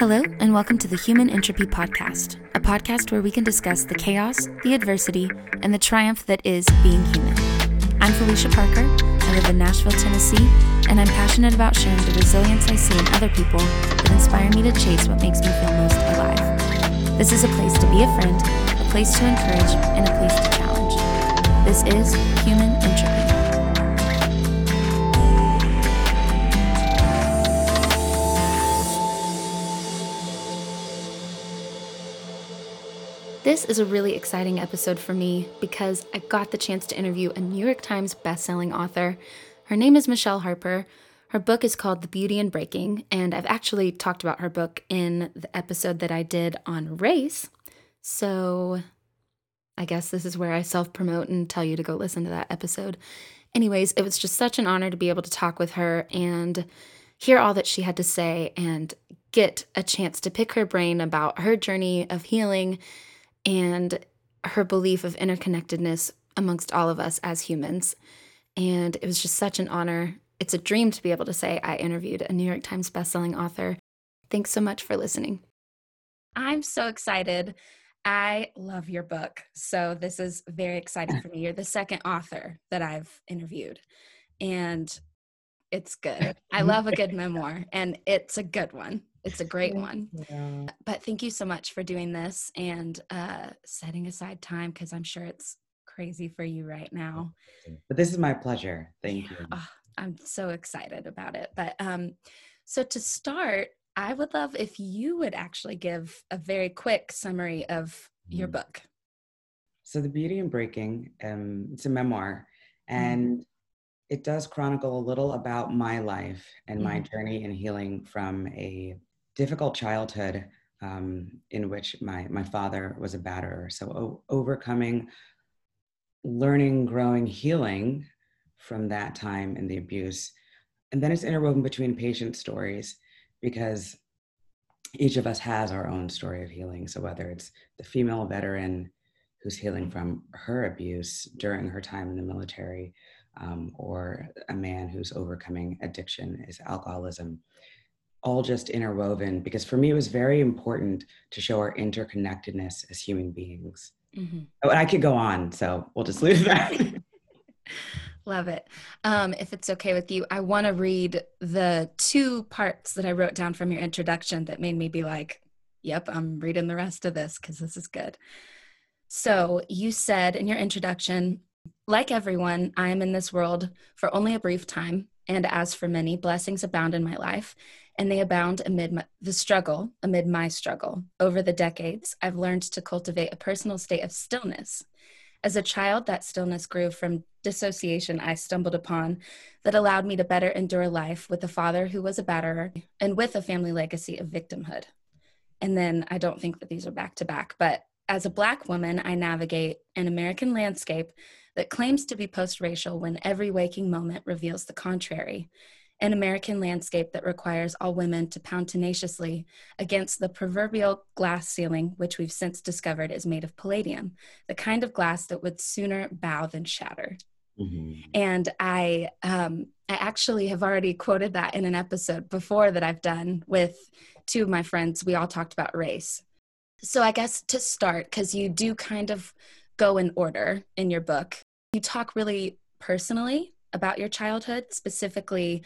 Hello, and welcome to the Human Entropy Podcast, a podcast where we can discuss the chaos, the adversity, and the triumph that is being human. I'm Felicia Parker. I live in Nashville, Tennessee, and I'm passionate about sharing the resilience I see in other people that inspire me to chase what makes me feel most alive. This is a place to be a friend, a place to encourage, and a place to challenge. This is Human Entropy. This is a really exciting episode for me because I got the chance to interview a New York Times bestselling author. Her name is Michele Harper. Her book is called The Beauty in Breaking, and I've actually talked about her book in the episode that I did on race. So I guess this is where I self promote and tell you to go listen to that episode. Anyways, it was just such an honor to be able to talk with her and hear all that she had to say and get a chance to pick her brain about her journey of healing and her belief of interconnectedness amongst all of us as humans. And it was just such an honor. It's a dream to be able to say I interviewed a New York Times bestselling author. Thanks so much for listening. I'm so excited. I love your book. So this is very exciting for me. You're the second author that I've interviewed. And it's good. I love a good memoir, and it's a good one. It's a great one. Yeah. But thank you so much for doing this and uh, setting aside time because I'm sure it's crazy for you right now. But this is my pleasure. Thank yeah. you. Oh, I'm so excited about it. But um, so to start, I would love if you would actually give a very quick summary of mm. your book. So, The Beauty in Breaking, um, it's a memoir, mm. and mm. it does chronicle a little about my life and my journey in healing from a difficult childhood um, in which my, my father was a batterer. So o- overcoming, learning, growing, healing from that time and the abuse. And then it's interwoven between patient stories because each of us has our own story of healing. So whether it's the female veteran who's healing from her abuse during her time in the military, um, or a man who's overcoming addiction, is alcoholism all just interwoven because for me it was very important to show our interconnectedness as human beings. Mm-hmm. Oh, and I could go on, so we'll just leave that. Love it. Um, if it's okay with you, I want to read the two parts that I wrote down from your introduction that made me be like, yep, I'm reading the rest of this because this is good. So you said in your introduction, like everyone, I am in this world for only a brief time. And as for many, blessings abound in my life and they abound amid my, the struggle, amid my struggle. Over the decades, I've learned to cultivate a personal state of stillness. As a child, that stillness grew from dissociation I stumbled upon that allowed me to better endure life with a father who was a batterer and with a family legacy of victimhood. And then I don't think that these are back to back, but as a Black woman, I navigate an American landscape that claims to be post racial when every waking moment reveals the contrary an American landscape that requires all women to pound tenaciously against the proverbial glass ceiling, which we've since discovered is made of palladium, the kind of glass that would sooner bow than shatter. Mm-hmm. And I, um, I actually have already quoted that in an episode before that I've done with two of my friends. We all talked about race. So I guess to start, because you do kind of go in order in your book, you talk really personally about your childhood, specifically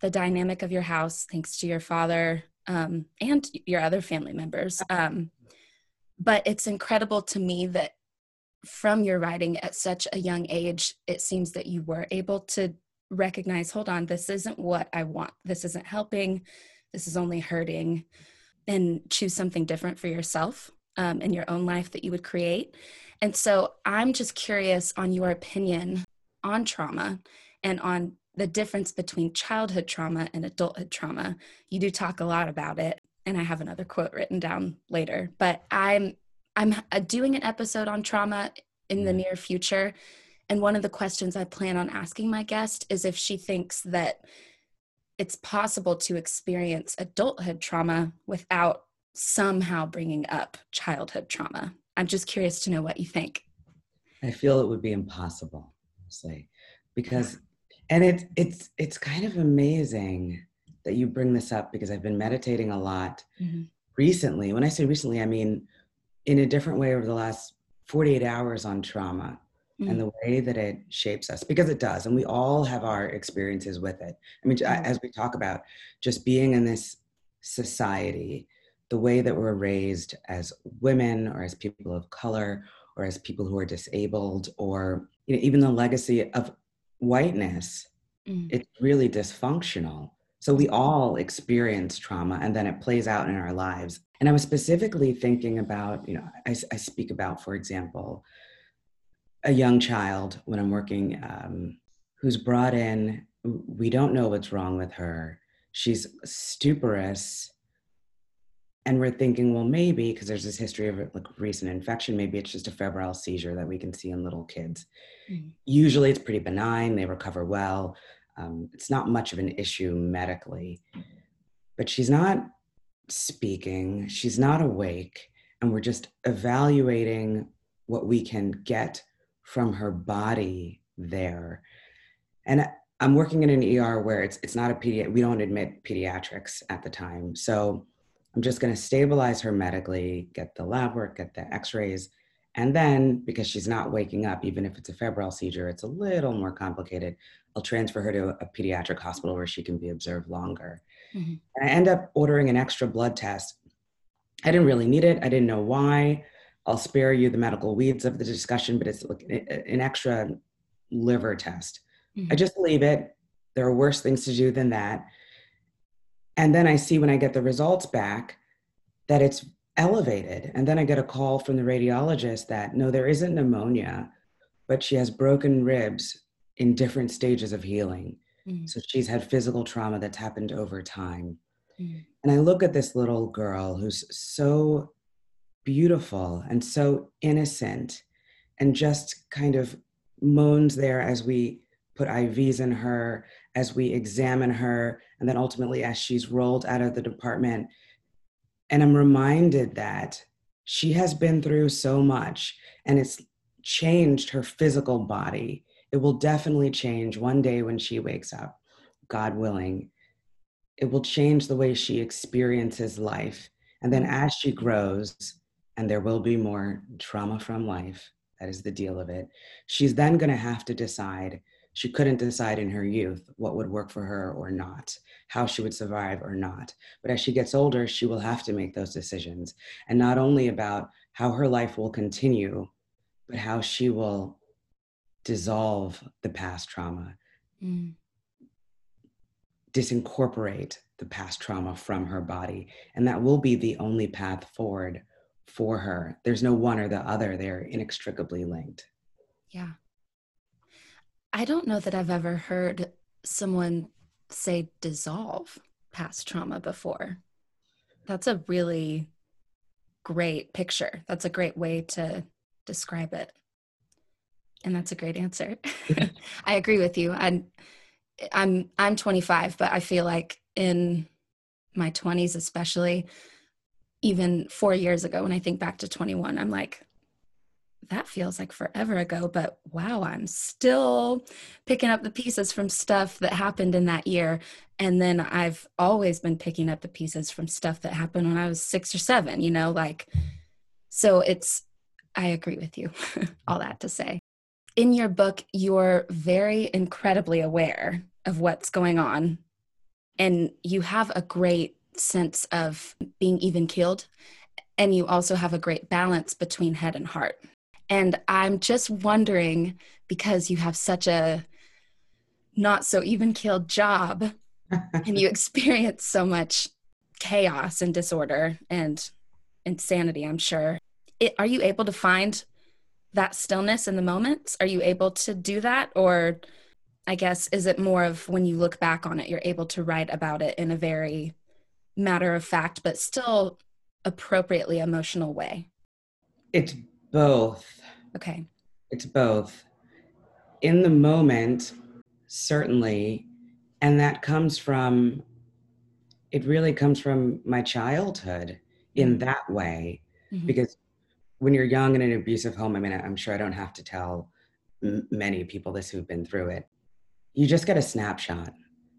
the dynamic of your house thanks to your father um, and your other family members. Um, but it's incredible to me that from your writing at such a young age, it seems that you were able to recognize hold on, this isn't what I want. This isn't helping. This is only hurting. And choose something different for yourself um, in your own life that you would create. And so I'm just curious on your opinion on trauma and on the difference between childhood trauma and adulthood trauma. You do talk a lot about it, and I have another quote written down later. But I'm I'm uh, doing an episode on trauma in the mm-hmm. near future, and one of the questions I plan on asking my guest is if she thinks that it's possible to experience adulthood trauma without somehow bringing up childhood trauma. I'm just curious to know what you think. I feel it would be impossible, say, because and it's it's it's kind of amazing that you bring this up because I've been meditating a lot mm-hmm. recently. When I say recently, I mean in a different way over the last 48 hours on trauma mm-hmm. and the way that it shapes us because it does. And we all have our experiences with it. I mean, mm-hmm. as we talk about just being in this society, the way that we're raised as women or as people of color or as people who are disabled or you know, even the legacy of whiteness, mm. it's really dysfunctional. So we all experience trauma and then it plays out in our lives. And I was specifically thinking about, you know, I, I speak about, for example, a young child when I'm working um, who's brought in, we don't know what's wrong with her. She's stuporous and we're thinking well maybe because there's this history of like recent infection maybe it's just a febrile seizure that we can see in little kids. Mm-hmm. usually it's pretty benign they recover well um, it's not much of an issue medically but she's not speaking she's not awake and we're just evaluating what we can get from her body there. And i'm working in an er where it's it's not a pedi we don't admit pediatrics at the time. So I'm just going to stabilize her medically, get the lab work, get the x rays. And then, because she's not waking up, even if it's a febrile seizure, it's a little more complicated. I'll transfer her to a pediatric hospital where she can be observed longer. Mm-hmm. I end up ordering an extra blood test. I didn't really need it, I didn't know why. I'll spare you the medical weeds of the discussion, but it's an extra liver test. Mm-hmm. I just leave it. There are worse things to do than that. And then I see when I get the results back that it's elevated. And then I get a call from the radiologist that no, there isn't pneumonia, but she has broken ribs in different stages of healing. Mm. So she's had physical trauma that's happened over time. Mm. And I look at this little girl who's so beautiful and so innocent and just kind of moans there as we put IVs in her, as we examine her, and then ultimately as she's rolled out of the department. And I'm reminded that she has been through so much and it's changed her physical body. It will definitely change one day when she wakes up, God willing. It will change the way she experiences life. And then as she grows, and there will be more trauma from life, that is the deal of it, she's then going to have to decide she couldn't decide in her youth what would work for her or not, how she would survive or not. But as she gets older, she will have to make those decisions. And not only about how her life will continue, but how she will dissolve the past trauma, mm. disincorporate the past trauma from her body. And that will be the only path forward for her. There's no one or the other, they're inextricably linked. Yeah. I don't know that I've ever heard someone say dissolve past trauma before. That's a really great picture. That's a great way to describe it. And that's a great answer. I agree with you. I'm I'm I'm 25, but I feel like in my 20s especially even 4 years ago when I think back to 21, I'm like that feels like forever ago, but wow, I'm still picking up the pieces from stuff that happened in that year. And then I've always been picking up the pieces from stuff that happened when I was six or seven, you know, like, so it's, I agree with you, all that to say. In your book, you're very incredibly aware of what's going on, and you have a great sense of being even keeled, and you also have a great balance between head and heart and I'm just wondering because you have such a not so even keeled job and you experience so much chaos and disorder and insanity, I'm sure. It, are you able to find that stillness in the moments? Are you able to do that? Or I guess, is it more of when you look back on it, you're able to write about it in a very matter of fact, but still appropriately emotional way? It's both. Okay. It's both. In the moment, certainly, and that comes from, it really comes from my childhood in mm-hmm. that way. Mm-hmm. Because when you're young in an abusive home, I mean, I'm sure I don't have to tell m- many people this who've been through it. You just get a snapshot.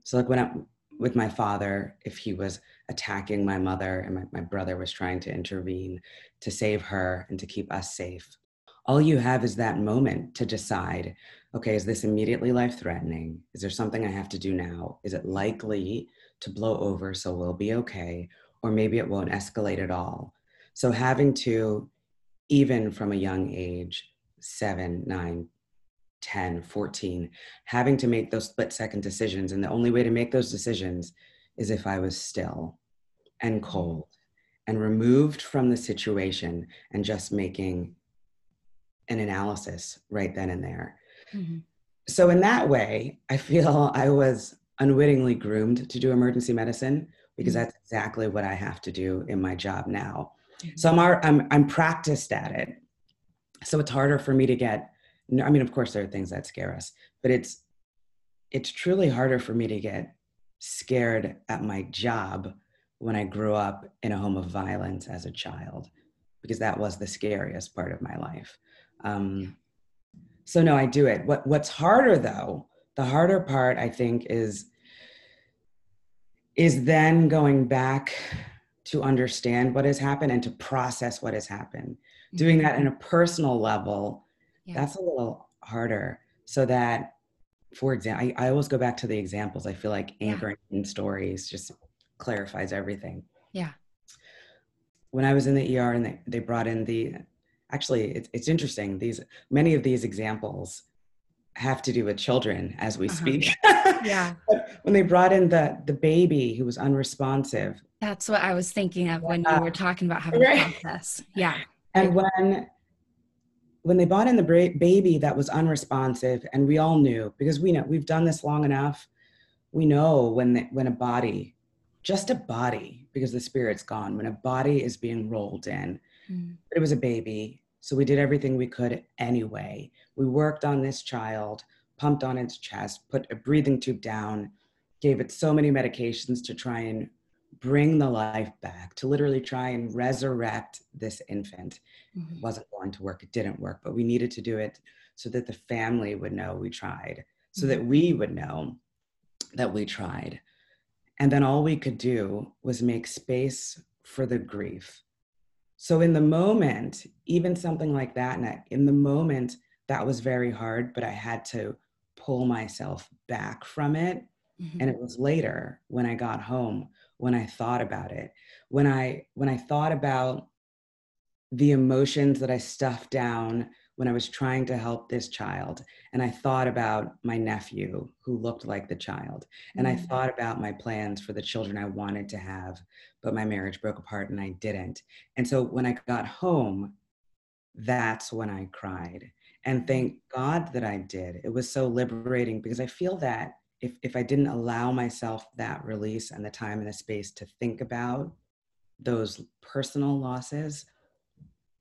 So, like when I, with my father if he was attacking my mother and my, my brother was trying to intervene to save her and to keep us safe. All you have is that moment to decide okay, is this immediately life threatening? Is there something I have to do now? Is it likely to blow over so we'll be okay? Or maybe it won't escalate at all. So having to, even from a young age, seven, nine, 10, 14, having to make those split second decisions. And the only way to make those decisions is if I was still and mm-hmm. cold and removed from the situation and just making an analysis right then and there. Mm-hmm. So, in that way, I feel I was unwittingly groomed to do emergency medicine because mm-hmm. that's exactly what I have to do in my job now. Mm-hmm. So, I'm, I'm, I'm practiced at it. So, it's harder for me to get I mean, of course, there are things that scare us, but it's it's truly harder for me to get scared at my job when I grew up in a home of violence as a child, because that was the scariest part of my life. Um, so no, I do it. What What's harder though? The harder part, I think, is is then going back to understand what has happened and to process what has happened. Doing that in a personal level yeah. that's a little harder so that for example I, I, always go back to the examples i feel like anchoring yeah. in stories just clarifies everything yeah when i was in the er and they, they brought in the actually it's, it's interesting. These many of these examples have to do with children as we uh-huh. speak. Yeah. When they brought in the the baby who was unresponsive. That's what i was thinking of when you were talking about having right. a process. Yeah. And when when they bought in the baby that was unresponsive and we all knew because we know we've done this long enough we know when the, when a body just a body because the spirit's gone when a body is being rolled in mm. but it was a baby so we did everything we could anyway we worked on this child pumped on its chest put a breathing tube down gave it so many medications to try and bring the life back, to literally try and resurrect this infant. Mm-hmm. It wasn't going to work, it didn't work, but we needed to do it so that the family would know we tried, so mm-hmm. that we would know that we tried. And then all we could do was make space for the grief. So in the moment, even something like that, in the moment, that was very hard, but I had to pull myself back from it. Mm-hmm. And it was later when I got home when I thought about it. When I when I thought about the emotions that I stuffed down when I was trying to help this child. And I thought about my nephew who looked like the child. And mm-hmm. I thought about my plans for the children I wanted to have, but my marriage broke apart and I didn't. And so when I got home, that's when I cried. And thank God that I did. It was so liberating because I feel that if, if I didn't allow myself that release and the time and the space to think about those personal losses,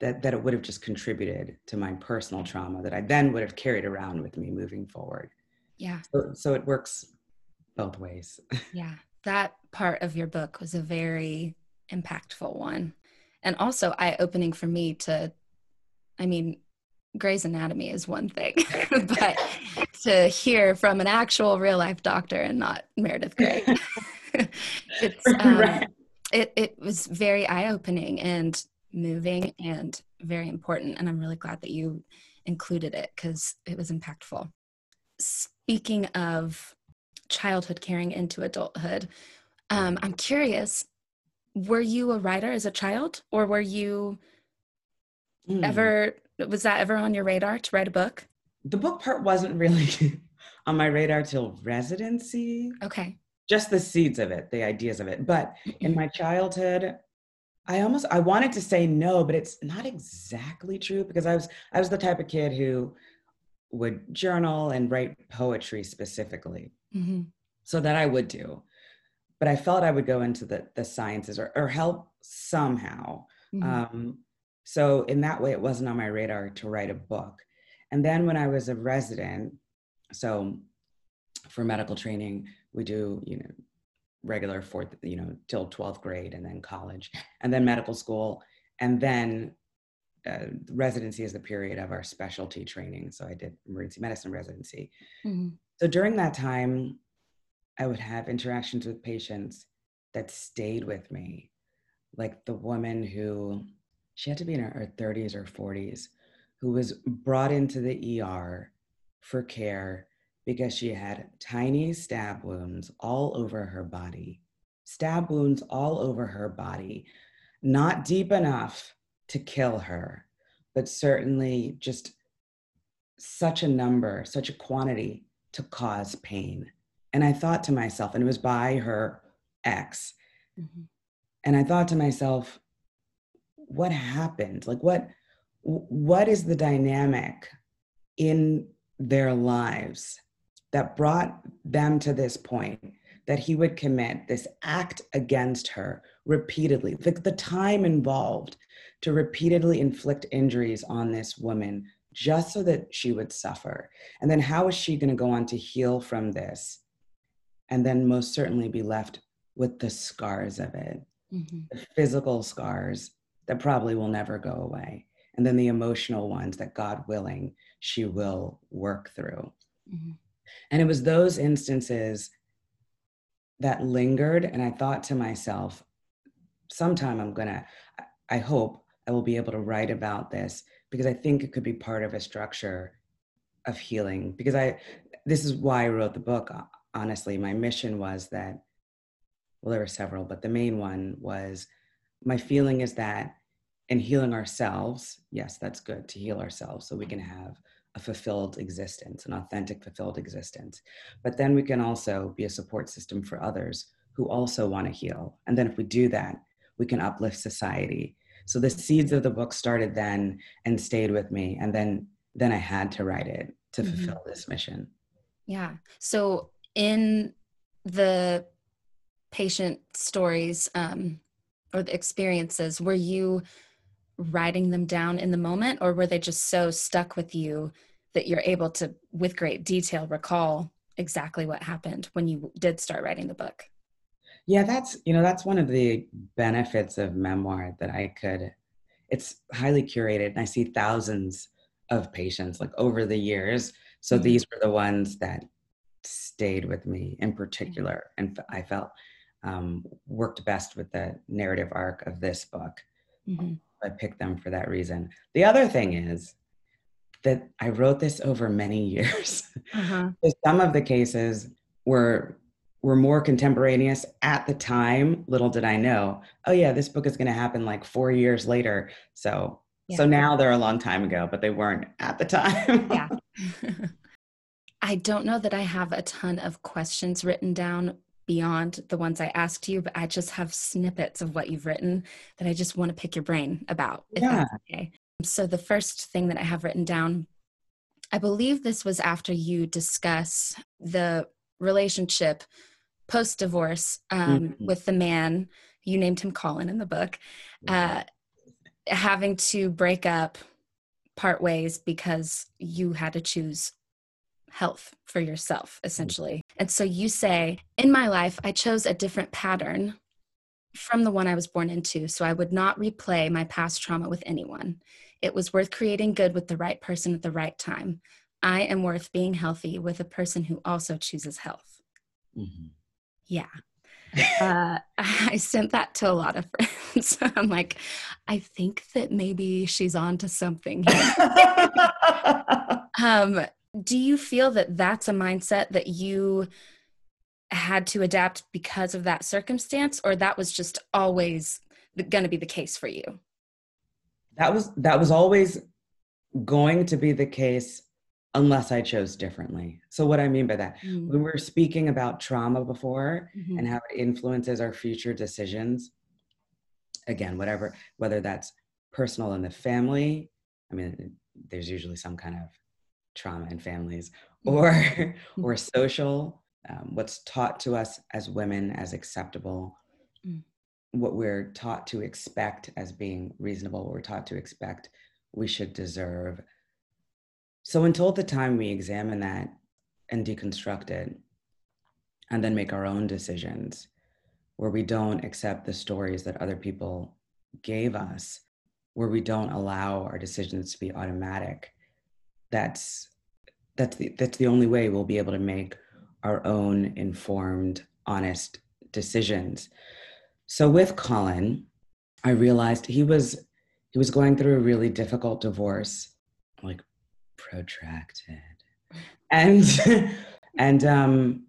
that, that it would have just contributed to my personal trauma that I then would have carried around with me moving forward. Yeah. So, so it works both ways. Yeah. That part of your book was a very impactful one. And also eye opening for me to, I mean, Grey's Anatomy is one thing, but to hear from an actual real life doctor and not Meredith Grey, it's um, right. it it was very eye opening and moving and very important. And I'm really glad that you included it because it was impactful. Speaking of childhood carrying into adulthood, um, I'm curious: were you a writer as a child, or were you mm. ever was that ever on your radar to write a book? The book part wasn't really on my radar till residency. Okay. Just the seeds of it, the ideas of it. But in my childhood, I almost I wanted to say no, but it's not exactly true because I was I was the type of kid who would journal and write poetry specifically. Mm-hmm. So that I would do. But I felt I would go into the the sciences or, or help somehow. Mm-hmm. Um, so in that way, it wasn't on my radar to write a book. And then when I was a resident, so for medical training, we do, you know, regular fourth, you know, till 12th grade and then college and then medical school. And then uh, residency is the period of our specialty training. So I did emergency medicine residency. Mm-hmm. So during that time, I would have interactions with patients that stayed with me. Like the woman who, she had to be in her 30s or 40s, who was brought into the ER for care because she had tiny stab wounds all over her body, stab wounds all over her body, not deep enough to kill her, but certainly just such a number, such a quantity to cause pain. And I thought to myself, and it was by her ex, mm-hmm. and I thought to myself, what happened? Like, what? What is the dynamic in their lives that brought them to this point that he would commit this act against her repeatedly, the, the time involved to repeatedly inflict injuries on this woman just so that she would suffer. And then how is she going to go on to heal from this? And then most certainly be left with the scars of it, mm-hmm. the physical scars that probably will never go away. And then the emotional ones that, God willing, she will work through. Mm-hmm. And it was those instances that lingered. And I thought to myself, sometime I'm going to, I hope I will be able to write about this because I think it could be part of a structure of healing. Because I, this is why I wrote the book. Honestly, my mission was that, well, there were several, but the main one was my feeling is that in healing ourselves, yes, that's good to heal ourselves so we can have a fulfilled existence, an authentic, fulfilled existence. But then we can also be a support system for others who also want to heal. And then if we do that, we can uplift society. So the seeds of the book started then and stayed with me. And then then I had to write it to mm-hmm. fulfill this mission. Yeah. So in the patient stories um, or the experiences, were you writing them down in the moment or were they just so stuck with you that you're able to with great detail recall exactly what happened when you did start writing the book yeah that's you know that's one of the benefits of memoir that i could it's highly curated and i see thousands of patients like over the years so mm-hmm. these were the ones that stayed with me in particular and i felt um, worked best with the narrative arc of this book mm-hmm. I picked them for that reason. The other thing is that I wrote this over many years. Uh-huh. Some of the cases were were more contemporaneous at the time. Little did I know. Oh yeah, this book is going to happen like four years later. So yeah. so now they're a long time ago, but they weren't at the time. yeah. I don't know that I have a ton of questions written down beyond the ones I asked you, but I just have snippets of what you've written that I just want to pick your brain about, yeah. okay. So, the first thing that I have written down, I believe this was after you discuss the relationship post divorce um, mm-hmm. with the man, you named him Colin in the book, uh, having to break up part ways because you had to choose health for yourself, essentially. And so you say, In my life, I chose a different pattern from the one I was born into, so I would not replay my past trauma with anyone. It was worth creating good with the right person at the right time. I am worth being healthy with a person who also chooses health. Mm-hmm. Yeah. uh, I sent that to a lot of friends. I'm like, I think that maybe she's on to something. um, do you feel that that's a mindset that you had to adapt because of that circumstance or that was just always going to be the case for you that was that was always going to be the case unless i chose differently so what i mean by that mm-hmm. when we were speaking about trauma before mm-hmm. and how it influences our future decisions again whatever whether that's personal in the family i mean there's usually some kind of trauma in families mm-hmm. or or social um, what's taught to us as women as acceptable. Mm. what we're taught to expect as being reasonable what we're taught to expect we should deserve. So until the time we examine that and deconstruct it and then make our own decisions where we don't accept the stories that other people gave us where we don't allow our decisions to be automatic. That's that's the that's the only way we'll be able to make our own informed, honest decisions. So with Colin, I realized he was he was going through a really difficult divorce, like protracted. And and um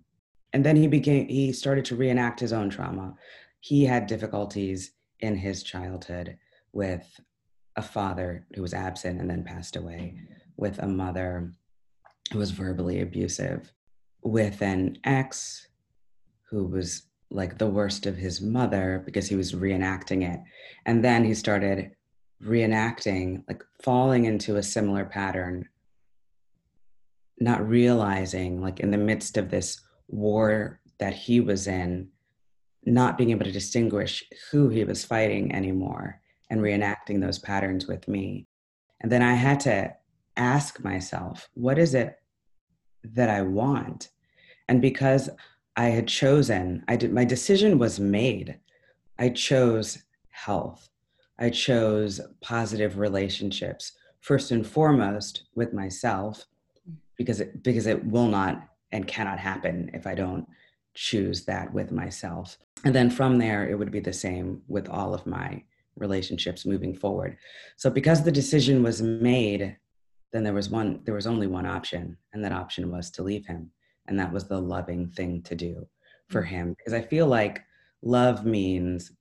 and then he became he started to reenact his own trauma. He had difficulties in his childhood with a father who was absent and then passed away, with a mother who was verbally abusive, with an ex who was like the worst of his mother because he was reenacting it. And then he started reenacting, like falling into a similar pattern, not realizing, like in the midst of this war that he was in, not being able to distinguish who he was fighting anymore and reenacting those patterns with me. And then I had to ask myself, what is it that I want? And because I had chosen, I did my decision was made. I chose health. I chose positive relationships first and foremost with myself because it, because it will not and cannot happen if I don't choose that with myself. And then from there it would be the same with all of my relationships moving forward. So because the decision was made, then there was one there was only one option and that option was to leave him and that was the loving thing to do for mm. him because i feel like love means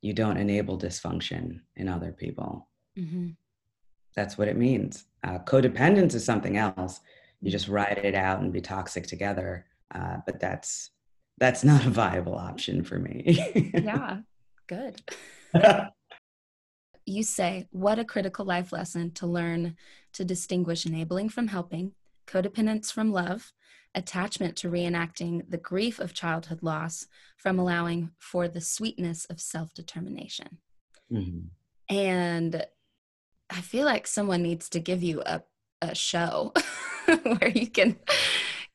you don't enable dysfunction in other people. Mm-hmm. that's what it means. Uh, codependence is something else. You just ride it out and be toxic together uh, but that's that's not a viable option for me. Yeah good. You say what a critical life lesson to learn to distinguish enabling from helping codependence from love attachment to reenacting the grief of childhood loss from allowing for the sweetness of self determination. Mm-hmm. And I feel like someone needs to give you a, a show where you can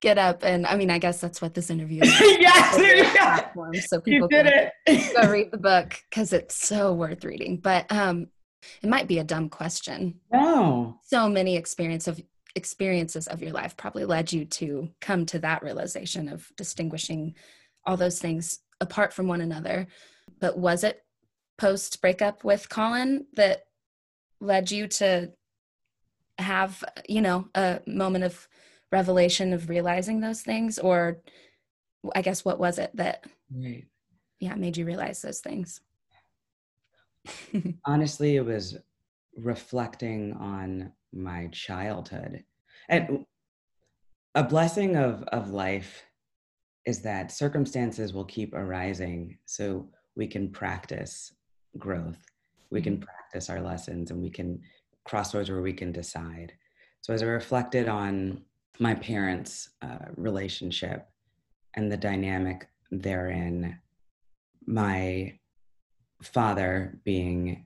get up and I mean I guess that's what this interview is. yes, platform, so people can go read the book because it's so worth reading. But um it might be a dumb question. No. So many experience of experiences of your life probably led you to come to that realization of distinguishing all those things apart from one another. But was it post breakup with Colin that led you to have, you know, a moment of revelation of realizing those things? Or I guess what was it that, right. yeah, made you realize those things? Honestly, it was reflecting on my childhood. And a blessing of, of life is that circumstances will keep arising so we can practice growth. We can mm-hmm. practice our lessons and we can crossroads where we can decide. So as I reflected on my parents' uh, relationship and the dynamic therein, my father being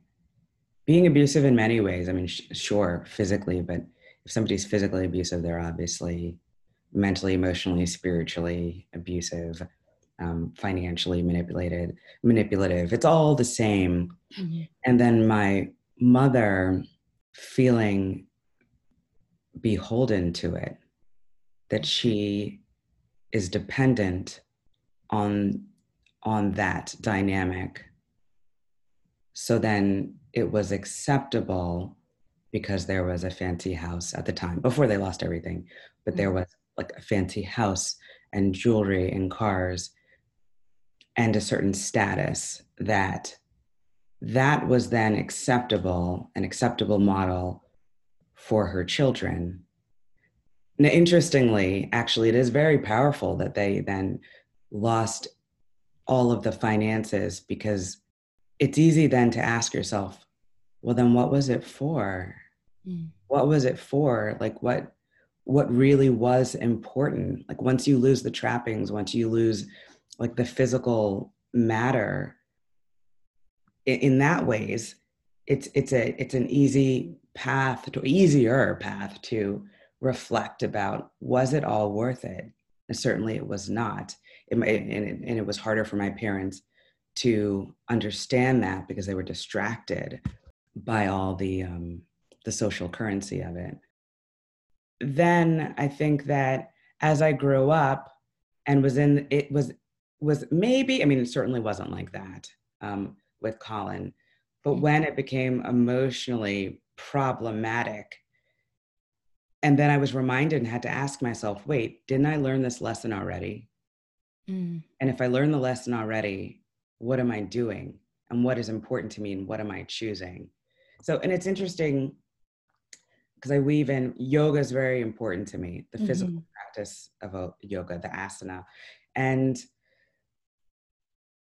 being abusive in many ways. I mean, sh- sure, physically, but if somebody's physically abusive, they're obviously mentally, emotionally, spiritually abusive, um, financially manipulated, manipulative. It's all the same. Mm-hmm. And then my mother feeling beholden to it, that she is dependent on on that dynamic so then it was acceptable because there was a fancy house at the time before they lost everything, but there mm-hmm. was like a fancy house and jewelry and cars and a certain status that that was then acceptable an acceptable model for her children now interestingly actually it is very powerful that they then lost all of the finances because it's easy then to ask yourself, well, then what was it for? Mm. What was it for? Like what what really was important? Like once you lose the trappings, once you lose like the physical matter, in, in that ways, it's it's a it's an easy path to easier path to reflect about was it all worth it? And certainly it was not. It, and, it, and it was harder for my parents to understand that because they were distracted by all the um, the social currency of it. Then I think that as I grew up, and was in it was was maybe i mean it certainly wasn't like that um, with colin but mm-hmm. when it became emotionally problematic and then i was reminded and had to ask myself wait didn't i learn this lesson already mm. and if i learned the lesson already what am i doing and what is important to me and what am i choosing so and it's interesting because I weave in yoga is very important to me, the mm-hmm. physical practice of a yoga, the asana. And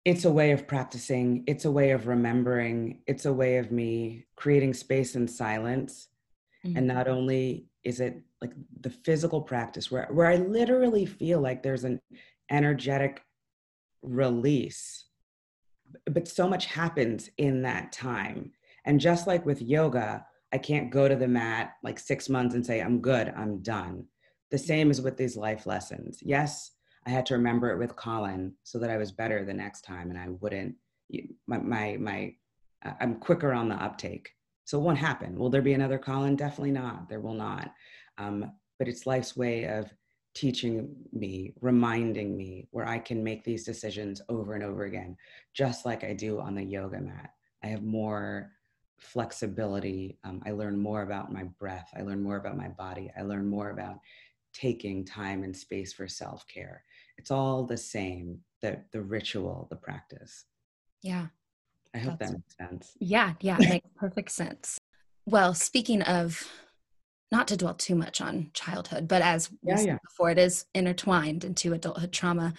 it's a way of practicing, it's a way of remembering, it's a way of me creating space and silence. Mm-hmm. And not only is it like the physical practice where, where I literally feel like there's an energetic release, but so much happens in that time. And just like with yoga, I can't go to the mat like six months and say, I'm good, I'm done. The same is with these life lessons. Yes, I had to remember it with Colin so that I was better the next time and I wouldn't, my, my, my uh, I'm quicker on the uptake. So it won't happen. Will there be another Colin? Definitely not. There will not. Um, but it's life's way of teaching me, reminding me where I can make these decisions over and over again, just like I do on the yoga mat. I have more flexibility. Um, I learn more about my breath. I learn more about my body. I learn more about taking time and space for self care. It's all the same the, the ritual, the practice. Yeah. I hope that makes sense. Yeah. Yeah. Makes perfect sense. Well, speaking of, not to dwell too much on childhood, but as yeah, yeah. before, it is intertwined into adulthood trauma.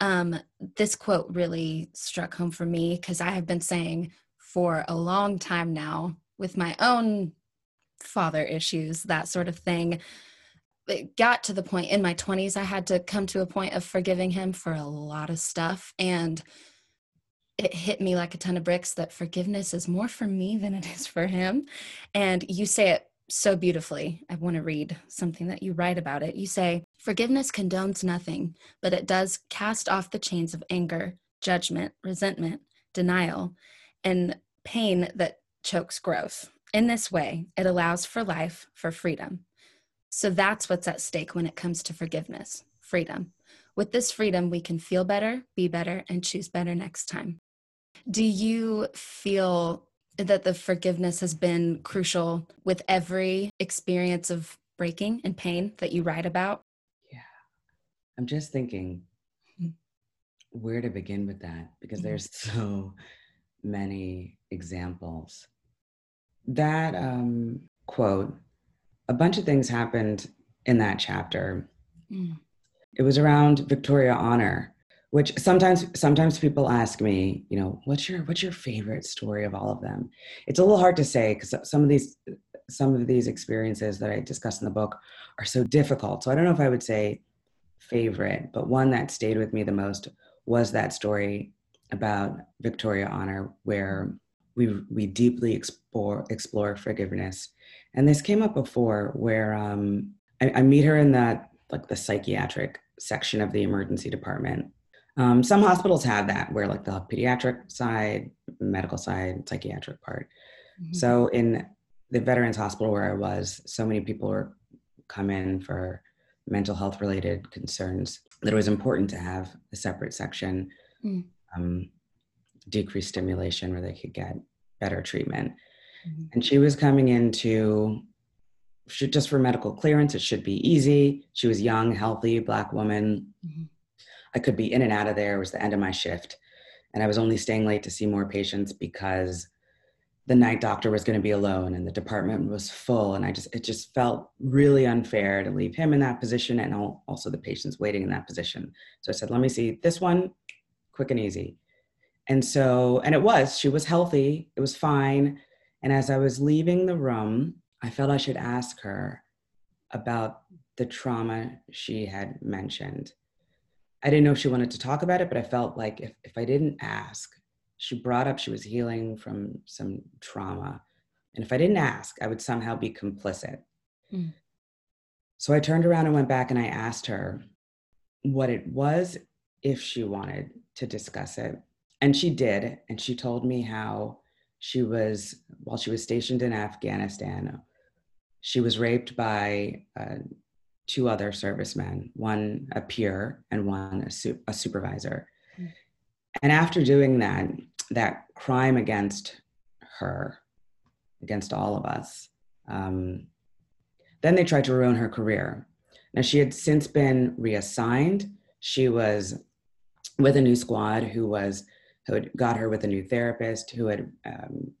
Um, this quote really struck home for me because I have been saying for a long time now with my own father issues, that sort of thing. It got to the point in my 20s, I had to come to a point of forgiving him for a lot of stuff. And it hit me like a ton of bricks that forgiveness is more for me than it is for him. And you say it so beautifully. I want to read something that you write about it. You say, Forgiveness condones nothing, but it does cast off the chains of anger, judgment, resentment, denial, and pain that chokes growth. In this way, it allows for life, for freedom. So that's what's at stake when it comes to forgiveness freedom. With this freedom, we can feel better, be better, and choose better next time. Do you feel that the forgiveness has been crucial with every experience of breaking and pain that you write about? Yeah. I'm just thinking hmm. where to begin with that because mm-hmm. there's so many examples. That um, quote, a bunch of things happened in that chapter. Mm. It was around Victoria Honor, which sometimes sometimes people ask me, you know, what's your what's your favorite story of all of them? It's a little hard to say because some of these some of these experiences that I discuss in the book are so difficult. So I don't know if I would say favorite, but one that stayed with me the most was that story about Victoria Honor, where we we deeply explore explore forgiveness. And this came up before, where um, I, I, meet her in that like the psychiatric section of the emergency department. Um, some hospitals have that, where like the pediatric side, medical side, psychiatric part. Mm-hmm. So in the Veterans Hospital where I was, so many people were come in for mental health related concerns that it was important to have a separate section. Mm um, decreased stimulation where they could get better treatment. Mm-hmm. And she was coming into just for medical clearance. It should be easy. She was young, healthy, black woman. Mm-hmm. I could be in and out of there. It was the end of my shift. And I was only staying late to see more patients because the night doctor was going to be alone and the department was full. And I just, it just felt really unfair to leave him in that position and also the patients waiting in that position. So I said, let me see this one quick and easy. And so, and it was, she was healthy, it was fine. And as I was leaving the room, I felt I should ask her about the trauma she had mentioned. I didn't know if she wanted to talk about it, but I felt like if, if I didn't ask, she brought up she was healing from some trauma. And if I didn't ask, I would somehow be complicit. Mm. So I turned around and went back and I asked her what it was if she wanted to discuss it. And she did. And she told me how she was, while she was stationed in Afghanistan, she was raped by a two other servicemen, one a peer and one a, su- a supervisor. Mm. And after doing that, that crime against her, against all of us, um, then they tried to ruin her career. Now, she had since been reassigned. She was with a new squad who was who had got her with a new therapist who had um,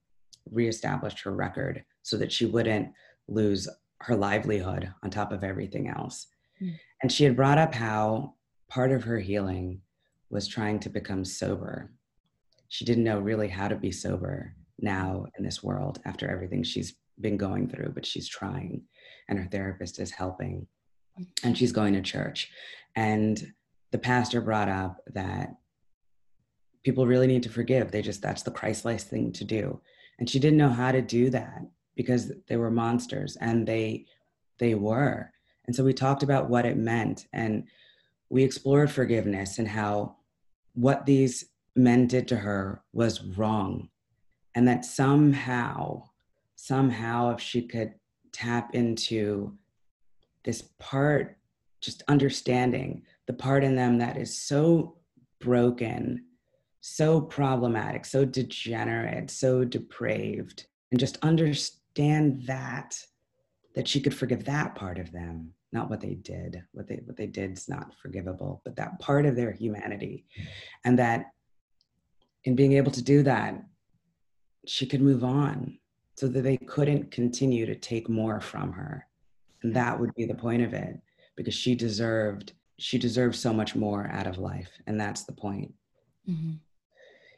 reestablished her record so that she wouldn't lose her livelihood on top of everything else. Mm. And she had brought up how part of her healing was trying to become sober. She didn't know really how to be sober now in this world after everything she's been going through, but she's trying, and her therapist is helping, and she's going to church. And the pastor brought up that people really need to forgive. They just, that's the Christ like thing to do. And she didn't know how to do that because they were monsters and they they were. And so we talked about what it meant and we explored forgiveness and how what these men did to her was wrong and that somehow somehow if she could tap into this part just understanding the part in them that is so broken so problematic so degenerate so depraved and just understand understand that that she could forgive that part of them not what they did. What they what they did is not forgivable but that part of their humanity. And that in being able to do that she could move on so that they couldn't continue to take more from her. And that would be the point of it because she deserved she deserved so much more out of life. And that's the point. Mm-hmm.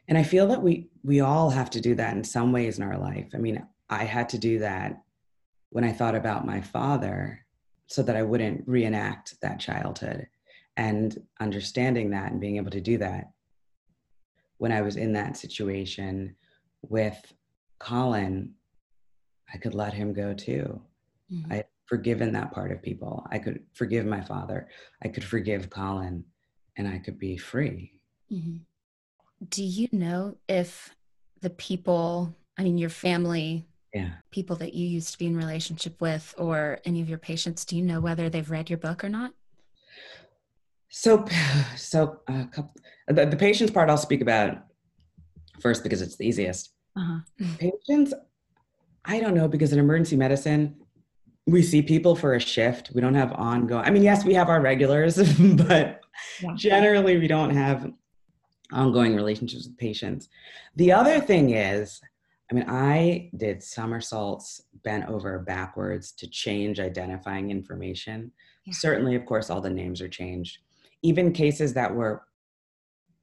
and i feel that we we all have to do that in some ways in our life. I mean I had to do that when I thought about my father so that I wouldn't reenact that childhood. And understanding that and being able to do that when I was in that situation with Colin, I could let him go too. Mm-hmm. I had forgiven that part of people. I could forgive my father. I could forgive Colin and I could be free. Mm-hmm. Do you know if the people, I mean, your family yeah. people that you used to be in relationship with or any of your patients do you know whether they've read your book or not so so uh, the, the patients part i'll speak about first because it's the easiest uh-huh. patients i don't know because in emergency medicine we see people for a shift we don't have ongoing i mean yes we have our regulars but yeah. generally we don't have ongoing relationships with patients the other thing is I mean, I did somersaults bent over backwards to change identifying information. Yeah. Certainly, of course, all the names are changed. Even cases that were,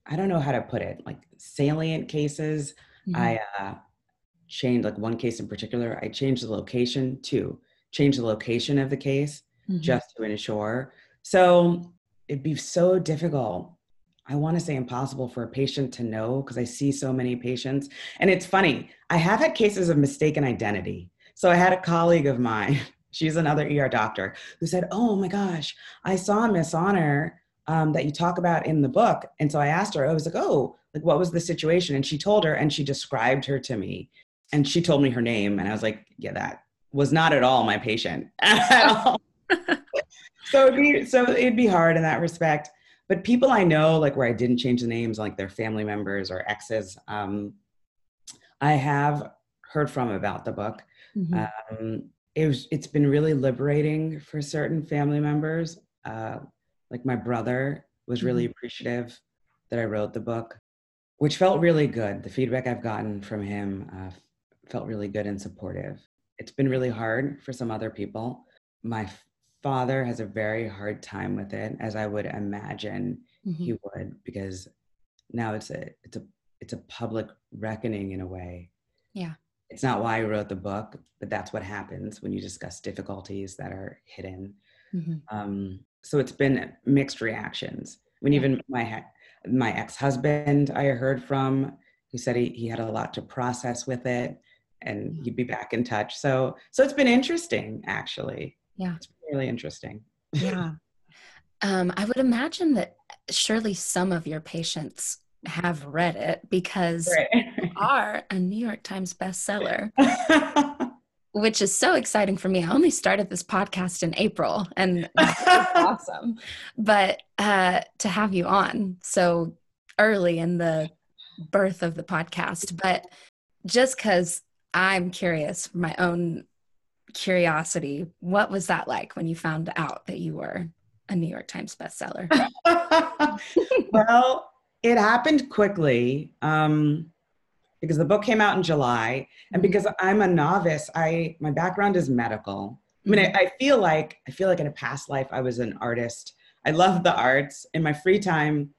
I don't know how to put it, like salient cases, mm-hmm. I uh, changed, like one case in particular, I changed the location to change the location of the case mm-hmm. just to ensure. So it'd be so difficult I want to say impossible for a patient to know because I see so many patients. And it's funny, I have had cases of mistaken identity. So I had a colleague of mine, she's another ER doctor, who said, Oh my gosh, I saw Miss Honor um, that you talk about in the book. And so I asked her, I was like, Oh, like what was the situation? And she told her and she described her to me. And she told me her name. And I was like, Yeah, that was not at all my patient at all. so it'd be so it'd be hard in that respect but people I know, like where I didn't change the names, like their family members or exes, um, I have heard from about the book. Mm-hmm. Um, it was, it's been really liberating for certain family members. Uh, like my brother was really mm-hmm. appreciative that I wrote the book, which felt really good. The feedback I've gotten from him uh, felt really good and supportive. It's been really hard for some other people. My father has a very hard time with it, as I would imagine mm-hmm. he would, because now it's a it's a it's a public reckoning in a way. Yeah. It's not why I wrote the book, but that's what happens when you discuss difficulties that are hidden. Mm-hmm. Um, so it's been mixed reactions. I mean, yeah. even my my ex husband, I heard from, he said he, he had a lot to process with it, and he'd be back in touch. So so it's been interesting, actually. Yeah. It's really interesting. Yeah. Um, I would imagine that surely some of your patients have read it because right. you are a New York Times bestseller. which is so exciting for me. I only started this podcast in April and awesome. But uh, to have you on so early in the birth of the podcast, but just because I'm curious, my own curiosity, what was that like when you found out that you were a New York Times bestseller? well, it happened quickly. Um, because the book came out in July and mm-hmm. because I'm a novice, I my background is medical. I mean, I, mm-hmm. I, feel like I feel like in a past life I was an artist. I love the arts. In my free time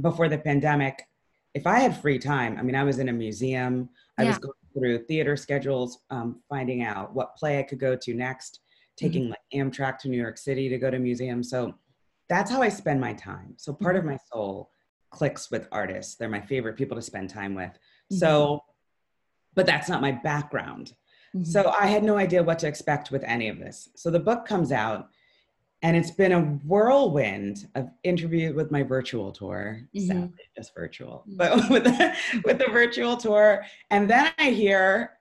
before the pandemic, if I had free time, I mean, I was in a museum. I yeah. was going through theater schedules, um, finding out what play I could go to next, taking mm-hmm. like Amtrak to New York City to go to museums. So that's how I spend my time. So part mm-hmm. of my soul clicks with artists. They're my favorite people to spend time with. Mm-hmm. So, but that's not my background. Mm-hmm. So I had no idea what to expect with any of this. So the book comes out and it's been a whirlwind of interview with my virtual tour mm-hmm. sadly just virtual mm-hmm. but with the, with the virtual tour and then i hear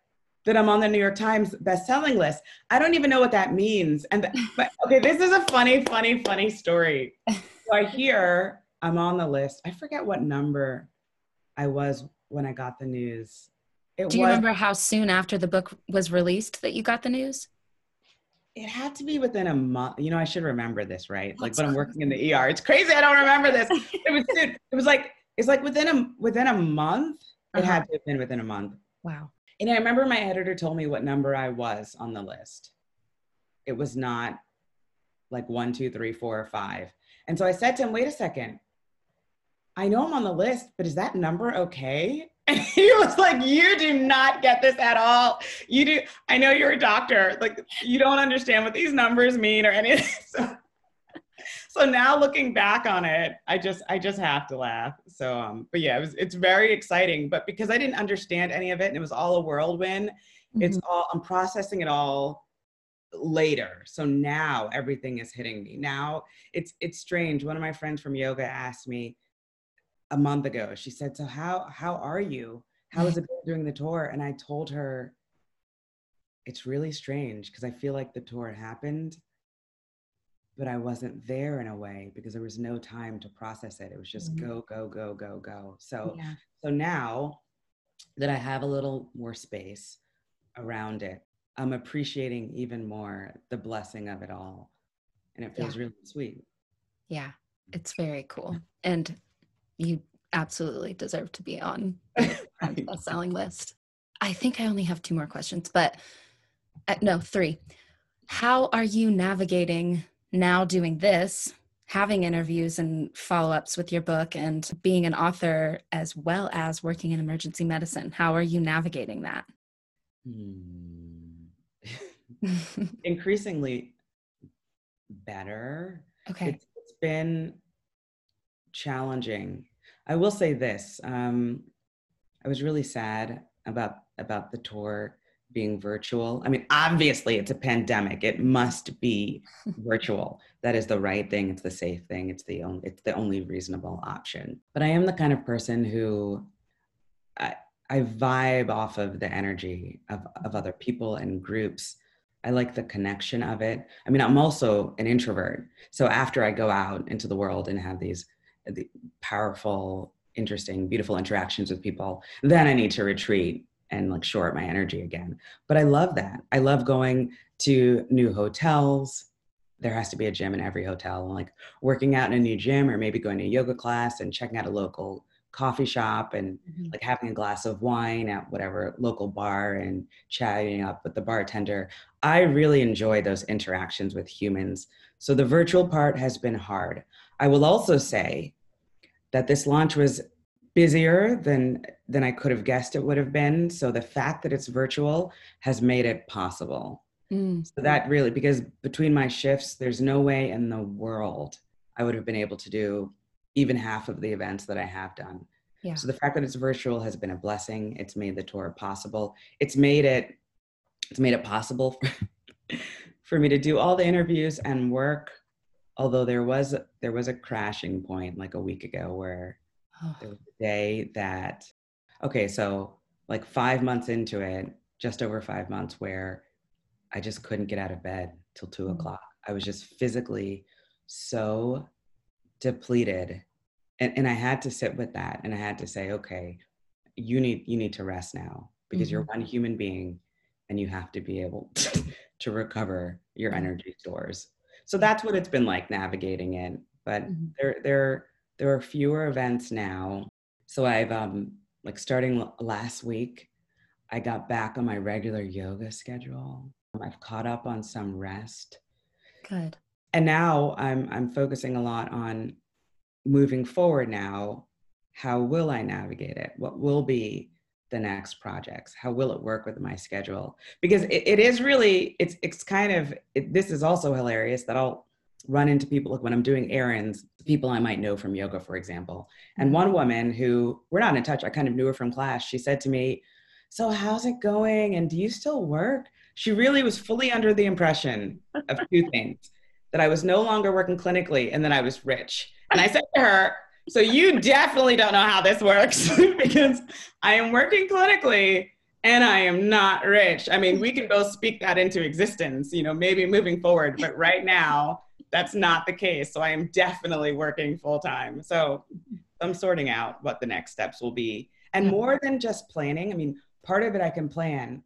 that i'm on the new york times best-selling list i don't even know what that means and but okay this is a funny funny funny story so i hear i'm on the list i forget what number i was when I got the news. It Do you was, remember how soon after the book was released that you got the news? It had to be within a month. You know, I should remember this, right? Like, but I'm working in the ER. It's crazy. I don't remember this. It was soon. It was like it's like within a within a month. It uh-huh. had to have been within a month. Wow. And I remember my editor told me what number I was on the list. It was not like one, two, three, four, or five. And so I said to him, wait a second. I know I'm on the list, but is that number okay? And he was like, You do not get this at all. You do. I know you're a doctor. Like, you don't understand what these numbers mean or anything. So, so now looking back on it, I just I just have to laugh. So um, but yeah, it was it's very exciting. But because I didn't understand any of it and it was all a whirlwind, mm-hmm. it's all I'm processing it all later. So now everything is hitting me. Now it's it's strange. One of my friends from yoga asked me, a month ago. She said, "So how how are you? How is it during the tour?" And I told her, "It's really strange because I feel like the tour happened, but I wasn't there in a way because there was no time to process it. It was just mm-hmm. go go go go go. So yeah. so now that I have a little more space around it, I'm appreciating even more the blessing of it all, and it feels yeah. really sweet. Yeah, it's very cool and you absolutely deserve to be on the best selling list. I think I only have two more questions, but uh, no, three. How are you navigating now doing this, having interviews and follow ups with your book, and being an author as well as working in emergency medicine? How are you navigating that? Hmm. Increasingly better. Okay. It's, it's been challenging I will say this: um, I was really sad about about the tour being virtual. I mean, obviously, it's a pandemic; it must be virtual. That is the right thing. It's the safe thing. It's the only it's the only reasonable option. But I am the kind of person who I, I vibe off of the energy of of other people and groups. I like the connection of it. I mean, I'm also an introvert. So after I go out into the world and have these the powerful, interesting, beautiful interactions with people, then I need to retreat and like short my energy again. But I love that. I love going to new hotels. There has to be a gym in every hotel. And like working out in a new gym or maybe going to yoga class and checking out a local coffee shop and mm-hmm. like having a glass of wine at whatever local bar and chatting up with the bartender. I really enjoy those interactions with humans. So the virtual part has been hard. I will also say that this launch was busier than than I could have guessed it would have been. So the fact that it's virtual has made it possible. Mm. So that really because between my shifts, there's no way in the world I would have been able to do even half of the events that I have done. Yeah. So the fact that it's virtual has been a blessing. It's made the tour possible. It's made it it's made it possible for, for me to do all the interviews and work although there was there was a crashing point like a week ago where oh. there was a day that okay so like five months into it just over five months where I just couldn't get out of bed till 2 mm-hmm. o'clock. I was just physically so depleted. And, and I had to sit with that and I had to say, okay, you need you need to rest now because mm-hmm. you're one human being and you have to be able to, recover your energy stores. So that's what it's been like navigating it. But mm-hmm. there there there are fewer events now. So I've um like starting last week, I got back on my regular yoga schedule. I've caught up on some rest. Good. And now I'm I'm focusing a lot on moving forward now. How will I navigate it? What will be the next projects? How will it work with my schedule? Because it, it is really it's it's kind of it, this is also hilarious that I'll run into people like when I'm doing errands, people I might know from yoga, for example. And mm-hmm. one woman who we're not in touch, I kind of knew her from class. She said to me, "So how's it going? And do you still work?" she really was fully under the impression of two things that I was no longer working clinically and that I was rich. And I said to her, So you definitely don't know how this works because I am working clinically and I am not rich. I mean, we can both speak that into existence, you know, maybe moving forward, but right now, that's not the case. So I am definitely working full time. So I'm sorting out what the next steps will be. And more than just planning, I mean, part of it I can plan,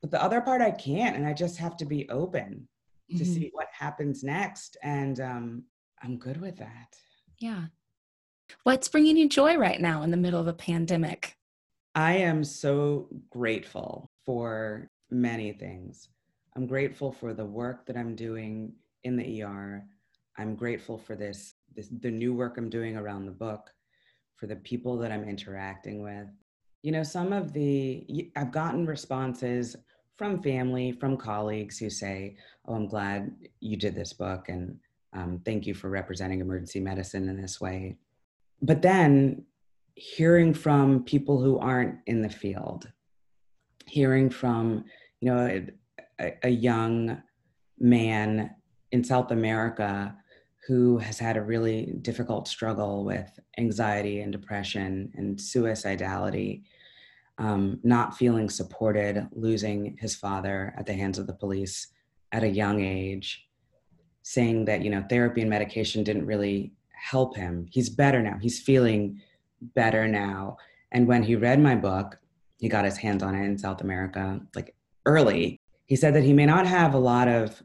but the other part I can't, and I just have to be open mm-hmm. to see what happens next. And um, I'm good with that. Yeah. What's bringing you joy right now in the middle of a pandemic? I am so grateful for many things. I'm grateful for the work that I'm doing in the ER. I'm grateful for this, this the new work I'm doing around the book, for the people that I'm interacting with. You know, some of the I've gotten responses from family, from colleagues who say, Oh, I'm glad you did this book and um, thank you for representing emergency medicine in this way. But then hearing from people who aren't in the field, hearing from, you know, a, a young man in South America who has had a really difficult struggle with anxiety and depression and suicidality um, not feeling supported, losing his father at the hands of the police at a young age, saying that, you know, therapy and medication didn't really help him. He's better now. He's feeling better now. And when he read my book, he got his hands on it in South America, like early. He said that he may not have a lot of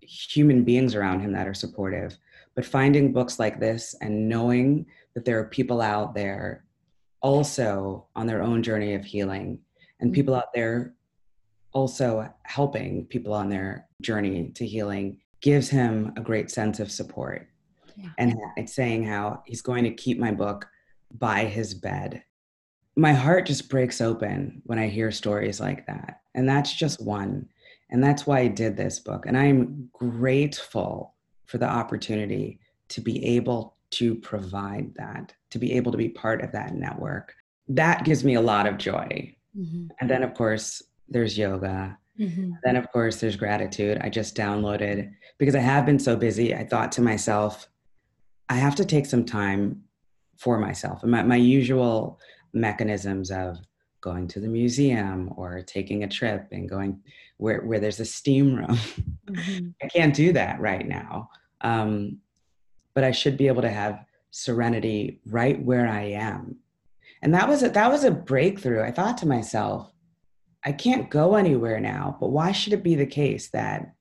human beings around him that are supportive, but finding books like this and knowing that there are people out there also on their own journey of healing and people mm-hmm. out there also helping people on their journey to healing gives him a great sense of support yeah. and it's saying how he's going to keep my book by his bed my heart just breaks open when i hear stories like that and that's just one and that's why i did this book and i'm grateful for the opportunity to be able to provide that, to be able to be part of that network. That gives me a lot of joy. Mm-hmm. And then, of course, there's yoga. Mm-hmm. Then, of course, there's gratitude. I just downloaded because I have been so busy. I thought to myself, I have to take some time for myself. And my, my usual mechanisms of going to the museum or taking a trip and going where, where there's a steam room. Mm-hmm. I can't do that right now. Um, but I should be able to have serenity right where I am. And that was a, that was a breakthrough. I thought to myself, I can't go anywhere now, but why should it be the case that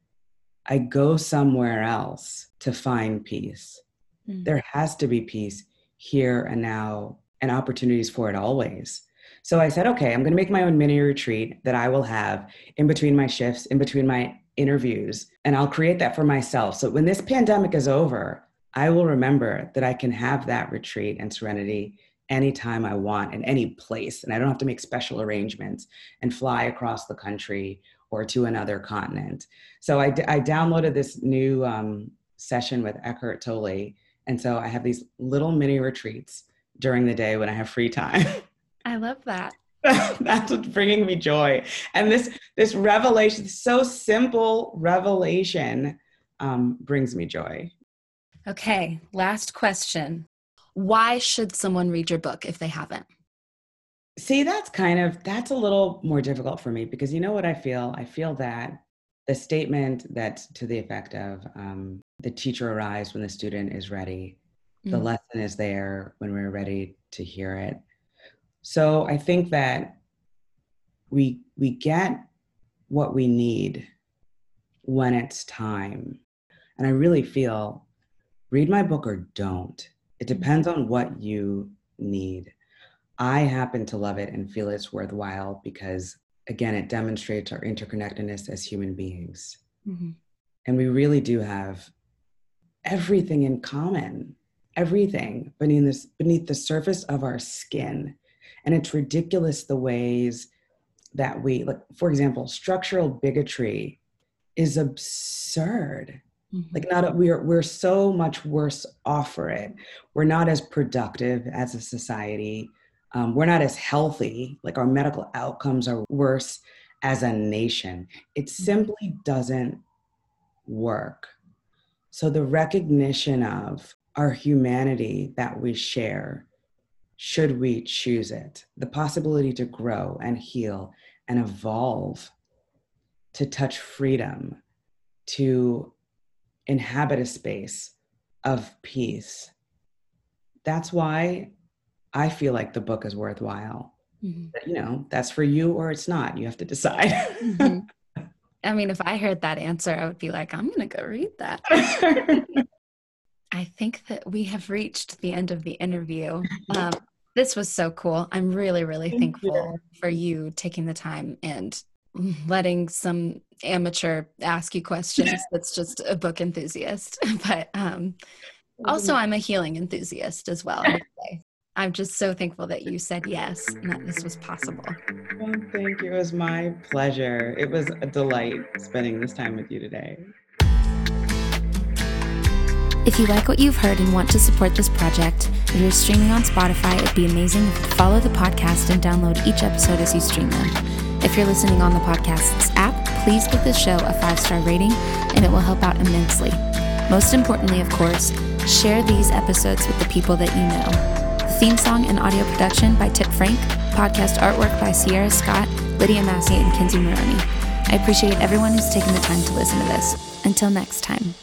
I go somewhere else to find peace? Mm. There has to be peace here and now and opportunities for it always. So I said, okay, I'm going to make my own mini retreat that I will have in between my shifts, in between my interviews, and I'll create that for myself. So when this pandemic is over, I will remember that I can have that retreat and serenity anytime I want in any place. And I don't have to make special arrangements and fly across the country or to another continent. So I, I downloaded this new um, session with Eckhart Tolle. And so I have these little mini retreats during the day when I have free time. I love that. That's what's bringing me joy. And this this revelation, so simple revelation, um, brings me joy. Okay, last question. Why should someone read your book if they haven't? See, that's kind of that's a little more difficult for me because you know what I feel? I feel that the statement that to the effect of um, the teacher arrives when the student is ready mm. the lesson is there when we're ready to hear it so i think that we we get what we need when it's time and i really feel read my book or don't it mm. depends on what you need i happen to love it and feel it's worthwhile because again, it demonstrates our interconnectedness as human beings. Mm-hmm. And we really do have everything in common, everything beneath, this, beneath the surface of our skin. And it's ridiculous the ways that we, like, for example, structural bigotry is absurd. Mm-hmm. Like not we're we're so much worse off for it. We're not as productive as a society um, we're not as healthy, like our medical outcomes are worse as a nation. It mm-hmm. simply doesn't work. So the recognition of our humanity that we share, should we choose it, the possibility to grow and heal and evolve, to touch freedom, to inhabit a space of peace. That's why I feel like the book is worthwhile. Mm-hmm. But, you know, that's for you or it's not. You have to decide. mm-hmm. I mean, if I heard that answer, I would be like, I'm going to go read that. I think that we have reached the end of the interview. Um, this was so cool. I'm really, really Thank thankful you. for you taking the time and letting some amateur ask you questions that's just a book enthusiast. But um, also, I'm a healing enthusiast as well. I'm just so thankful that you said yes and that this was possible. Well, thank you. It was my pleasure. It was a delight spending this time with you today. If you like what you've heard and want to support this project, if you're streaming on Spotify, it'd be amazing if you follow the podcast and download each episode as you stream them. If you're listening on the podcast's app, please give the show a five star rating and it will help out immensely. Most importantly, of course, share these episodes with the people that you know. Theme song and audio production by Tip Frank. Podcast artwork by Sierra Scott, Lydia Massey, and Kinsey Maroney. I appreciate everyone who's taken the time to listen to this. Until next time.